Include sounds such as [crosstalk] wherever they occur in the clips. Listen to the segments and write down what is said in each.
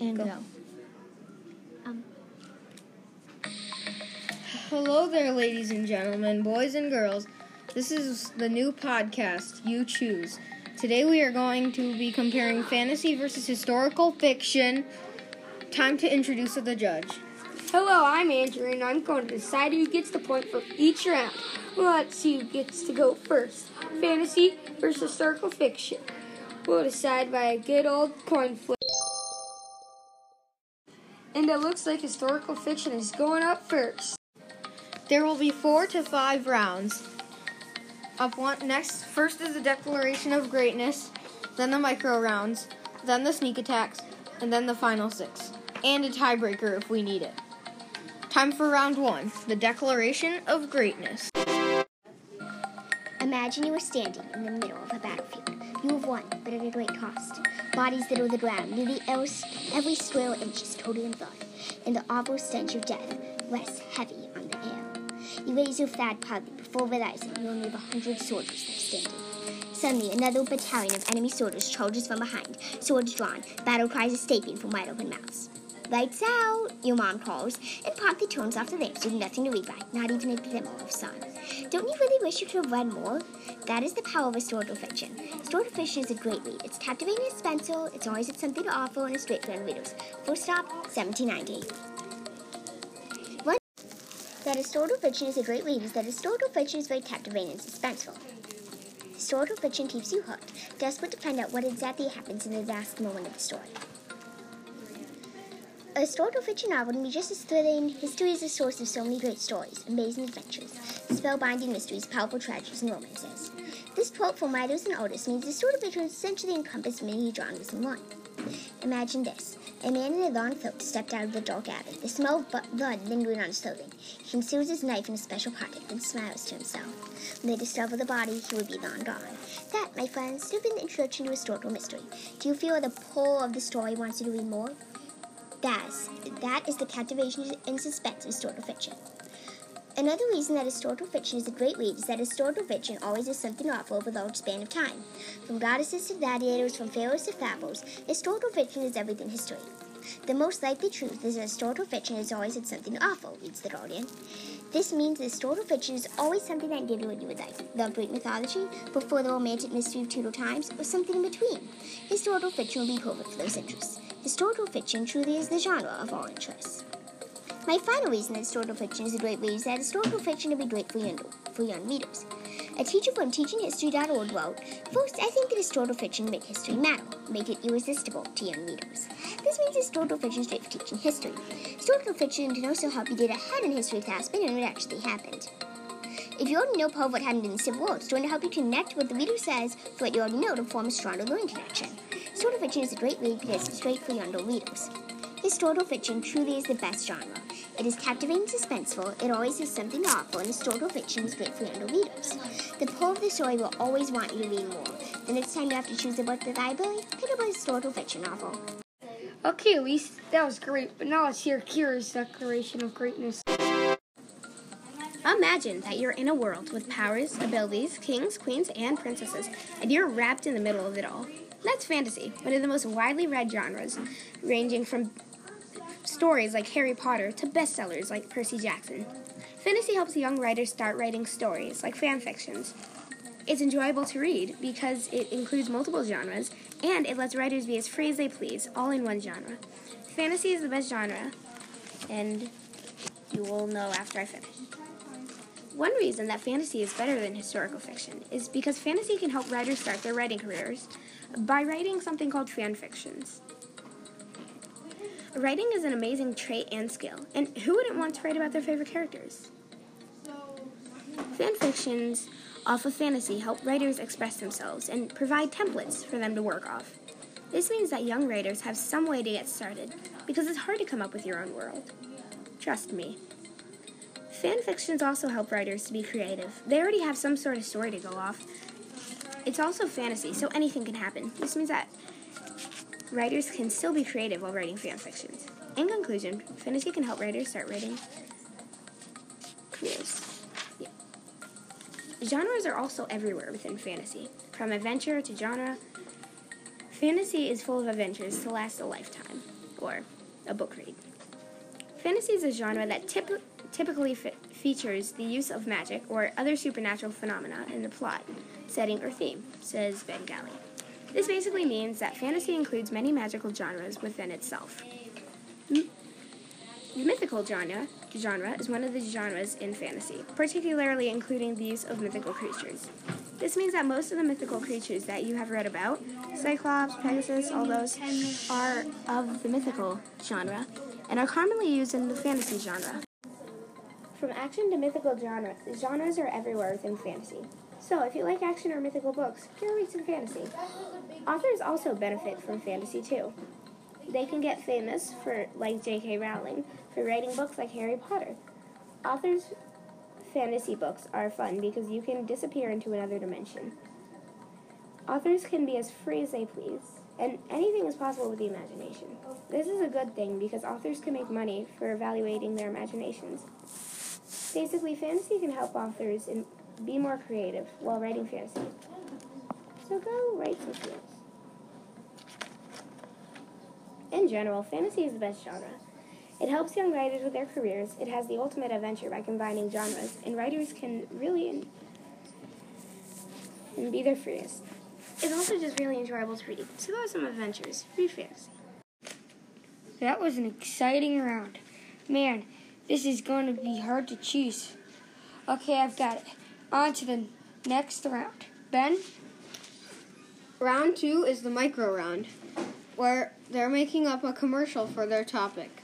And Go. go. Um, Hello there, ladies and gentlemen, boys and girls. This is the new podcast, You Choose. Today we are going to be comparing fantasy versus historical fiction. Time to introduce the judge. Hello, I'm Andrew, and I'm going to decide who gets the point for each round. Let's see who gets to go first. Fantasy versus historical fiction. We'll decide by a good old coin flip. And it looks like historical fiction is going up first. There will be four to five rounds. Up one next, first is the declaration of greatness, then the micro rounds, then the sneak attacks, and then the final six, and a tiebreaker if we need it. Time for round one, the declaration of greatness. imagine you are standing in the middle of a battlefield. You have won, but at a great cost. Bodies little the ground, nearly every square inch is coated in blood, and the awful stench of death rests heavy on the air. You raise your flag proudly before realizing you only have a hundred soldiers left standing. Suddenly, another battalion of enemy soldiers charges from behind, swords drawn, battle cries escaping from wide open mouths. Lights out, your mom calls, and promptly turns off the lamps with nothing to read by, not even a glimmer of sun. Don't you really wish you could have read more? That is the power of a historical fiction. Historical fiction is a great read. It's captivating and suspenseful, it's always had something to offer, and it's great for readers. Full stop, 1790. One that historical fiction is a great read is that a historical fiction is very captivating and suspenseful. Historical fiction keeps you hooked, desperate to find out what exactly happens in the last moment of the story. A of fiction novel can be just as thrilling. History is the source of so many great stories, amazing adventures, spellbinding mysteries, powerful tragedies, and romances. This quote from writers and artists means of fiction essentially encompasses many genres in one. Imagine this. A man in a long coat stepped out of the dark alley, the smell of blood lingering on his clothing. He conceals his knife in a special pocket, then smiles to himself. When they discover the body, he will be long gone. That, my friends, has been the introduction to a historical mystery. Do you feel the pull of the story wants you to read more? That's, that is the captivation and suspense of historical fiction. Another reason that historical fiction is a great read is that historical fiction always is something awful over a large span of time. From goddesses to gladiators, from pharaohs to fables, historical fiction is everything history. The most likely truth is that historical fiction has always had something awful, reads The Guardian. This means that historical fiction is always something that you would like. The Greek mythology, before the romantic mystery of Tudor times, or something in between. Historical fiction will be perfect for those interests. Historical fiction truly is the genre of all interests. My final reason that historical fiction is a great read is that historical fiction will be great for young, for young readers. A teacher from teachinghistory.org wrote, First, I think that historical fiction make history matter, make it irresistible to young readers. This means historical fiction is great for teaching history. Historical fiction can also help you get ahead in history class by knowing what actually happened. If you already know part of what happened in the Civil War, it's going to help you connect what the reader says to what you already know to form a stronger learning connection. Historical fiction is a great read because it's great for younger readers. Historical fiction truly is the best genre. It is captivating and suspenseful, it always has something awful, and historical fiction is great for younger readers. The pull of the story will always want you to read more. The next time you have to choose a book at the library, pick up a historical fiction novel. Okay, Elise, that was great, but now let's hear Kira's declaration of greatness. Imagine that you're in a world with powers, abilities, kings, queens, and princesses, and you're wrapped in the middle of it all. That's fantasy, one of the most widely read genres, ranging from stories like Harry Potter to bestsellers like Percy Jackson. Fantasy helps young writers start writing stories like fan fictions. It's enjoyable to read because it includes multiple genres and it lets writers be as free as they please, all in one genre. Fantasy is the best genre, and you will know after I finish. One reason that fantasy is better than historical fiction is because fantasy can help writers start their writing careers by writing something called fan fictions. Writing is an amazing trait and skill, and who wouldn't want to write about their favorite characters? Fan fictions off of fantasy help writers express themselves and provide templates for them to work off. This means that young writers have some way to get started because it's hard to come up with your own world. Trust me. Fan fictions also help writers to be creative. They already have some sort of story to go off. It's also fantasy, so anything can happen. This means that writers can still be creative while writing fan fictions. In conclusion, fantasy can help writers start writing careers. Yeah. Genres are also everywhere within fantasy, from adventure to genre. Fantasy is full of adventures to last a lifetime. or a book read. Fantasy is a genre that typ- typically fe- features the use of magic or other supernatural phenomena in the plot, setting, or theme, says Ben Galley. This basically means that fantasy includes many magical genres within itself. The mythical genre, genre is one of the genres in fantasy, particularly including the use of mythical creatures. This means that most of the mythical creatures that you have read about, Cyclops, Pegasus, all those, are of the mythical genre and are commonly used in the fantasy genre. From action to mythical genre, genres are everywhere within fantasy. So, if you like action or mythical books, go read some fantasy. Authors also benefit from fantasy too. They can get famous for, like J.K. Rowling, for writing books like Harry Potter. Authors' fantasy books are fun because you can disappear into another dimension. Authors can be as free as they please, and anything is possible with the imagination. This is a good thing because authors can make money for evaluating their imaginations. Basically, fantasy can help authors in, be more creative while writing fantasy. So go write some skills. In general, fantasy is the best genre. It helps young writers with their careers. It has the ultimate adventure by combining genres, and writers can really in- and be their freest. It's also just really enjoyable to read. So go have some adventures. Read fantasy. That was an exciting round. Man, this is going to be hard to choose. Okay, I've got it. On to the next round. Ben? Round two is the micro round, where they're making up a commercial for their topic.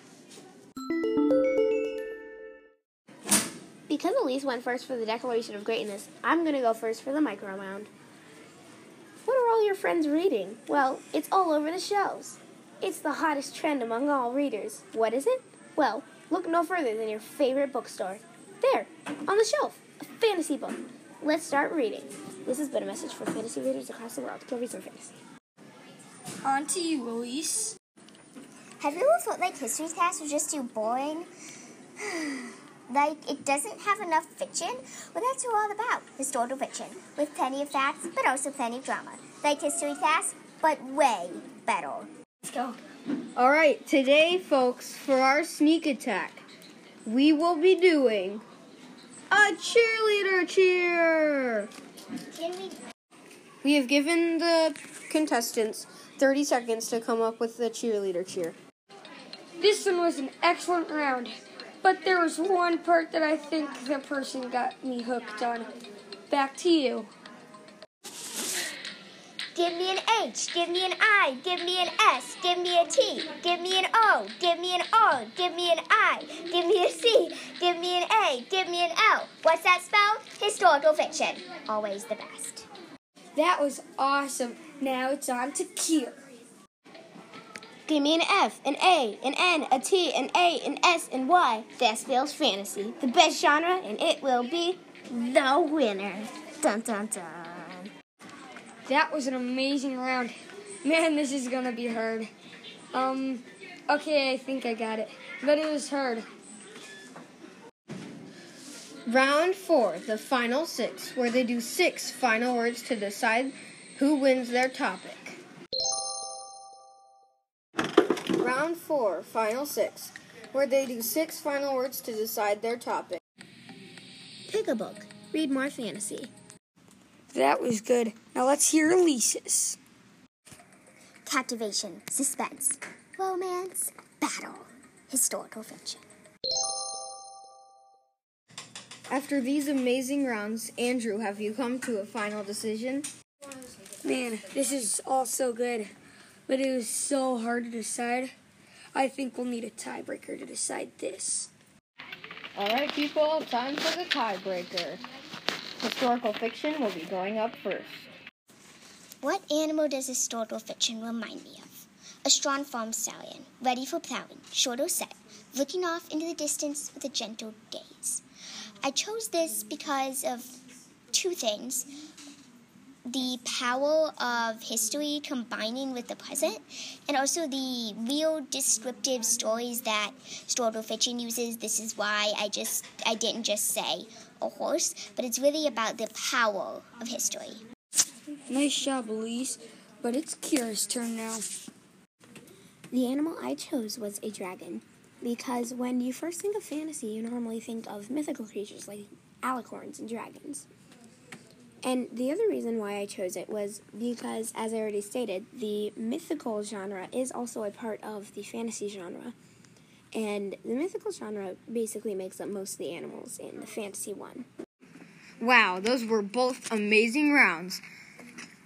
Because Elise went first for the Declaration of Greatness, I'm going to go first for the micro round. What are all your friends reading? Well, it's all over the shelves. It's the hottest trend among all readers. What is it? Well, look no further than your favorite bookstore. There, on the shelf, a fantasy book. Let's start reading. This has been a message for fantasy readers across the world. Go read some fantasy. On to you, Elise. Have you ever felt like history class was just too boring? [sighs] like it doesn't have enough fiction? Well, that's what all about historical fiction, with plenty of facts, but also plenty of drama. Like history class, but way better. Let's go. All right, today, folks, for our sneak attack, we will be doing a cheerleader cheer. We? Have given the contestants 30 seconds to come up with the cheerleader cheer. This one was an excellent round, but there was one part that I think the person got me hooked on. Back to you. Give me an H, give me an I, give me an S, give me a T, give me an O, give me an O, give me an I, give me a C, give me an A, give me an L. What's that spelled? Historical fiction. Always the best. That was awesome. Now it's on to Kier. Give me an F, an A, an N, a T, an A, an S, and Y. That spells fantasy. The best genre, and it will be the winner. Dun dun dun. That was an amazing round. Man, this is gonna be hard. Um, okay, I think I got it. But it was hard. Round four, the final six, where they do six final words to decide who wins their topic. Round four, final six, where they do six final words to decide their topic. Pick a book. Read more fantasy. That was good. Now let's hear Elise's. Captivation, suspense, romance, battle, historical fiction. After these amazing rounds, Andrew, have you come to a final decision? Man, this is all so good. But it was so hard to decide. I think we'll need a tiebreaker to decide this. All right, people, time for the tiebreaker. Historical fiction will be going up first. What animal does historical fiction remind me of? A strong farm stallion, ready for plowing, short or set, looking off into the distance with a gentle gaze. I chose this because of two things the power of history combining with the present, and also the real descriptive stories that historical fiction uses. This is why I just I didn't just say a horse, but it's really about the power of history. Nice job, Elise. But it's Kira's turn now. The animal I chose was a dragon because when you first think of fantasy, you normally think of mythical creatures like alicorns and dragons. And the other reason why I chose it was because, as I already stated, the mythical genre is also a part of the fantasy genre. And the mythical genre basically makes up most of the animals in the fantasy one. Wow, those were both amazing rounds.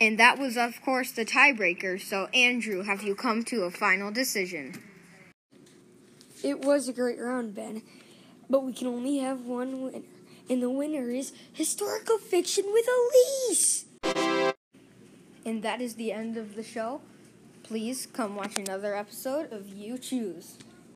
And that was, of course, the tiebreaker. So, Andrew, have you come to a final decision? It was a great round, Ben, but we can only have one winner. And the winner is Historical Fiction with Elise! And that is the end of the show. Please come watch another episode of You Choose.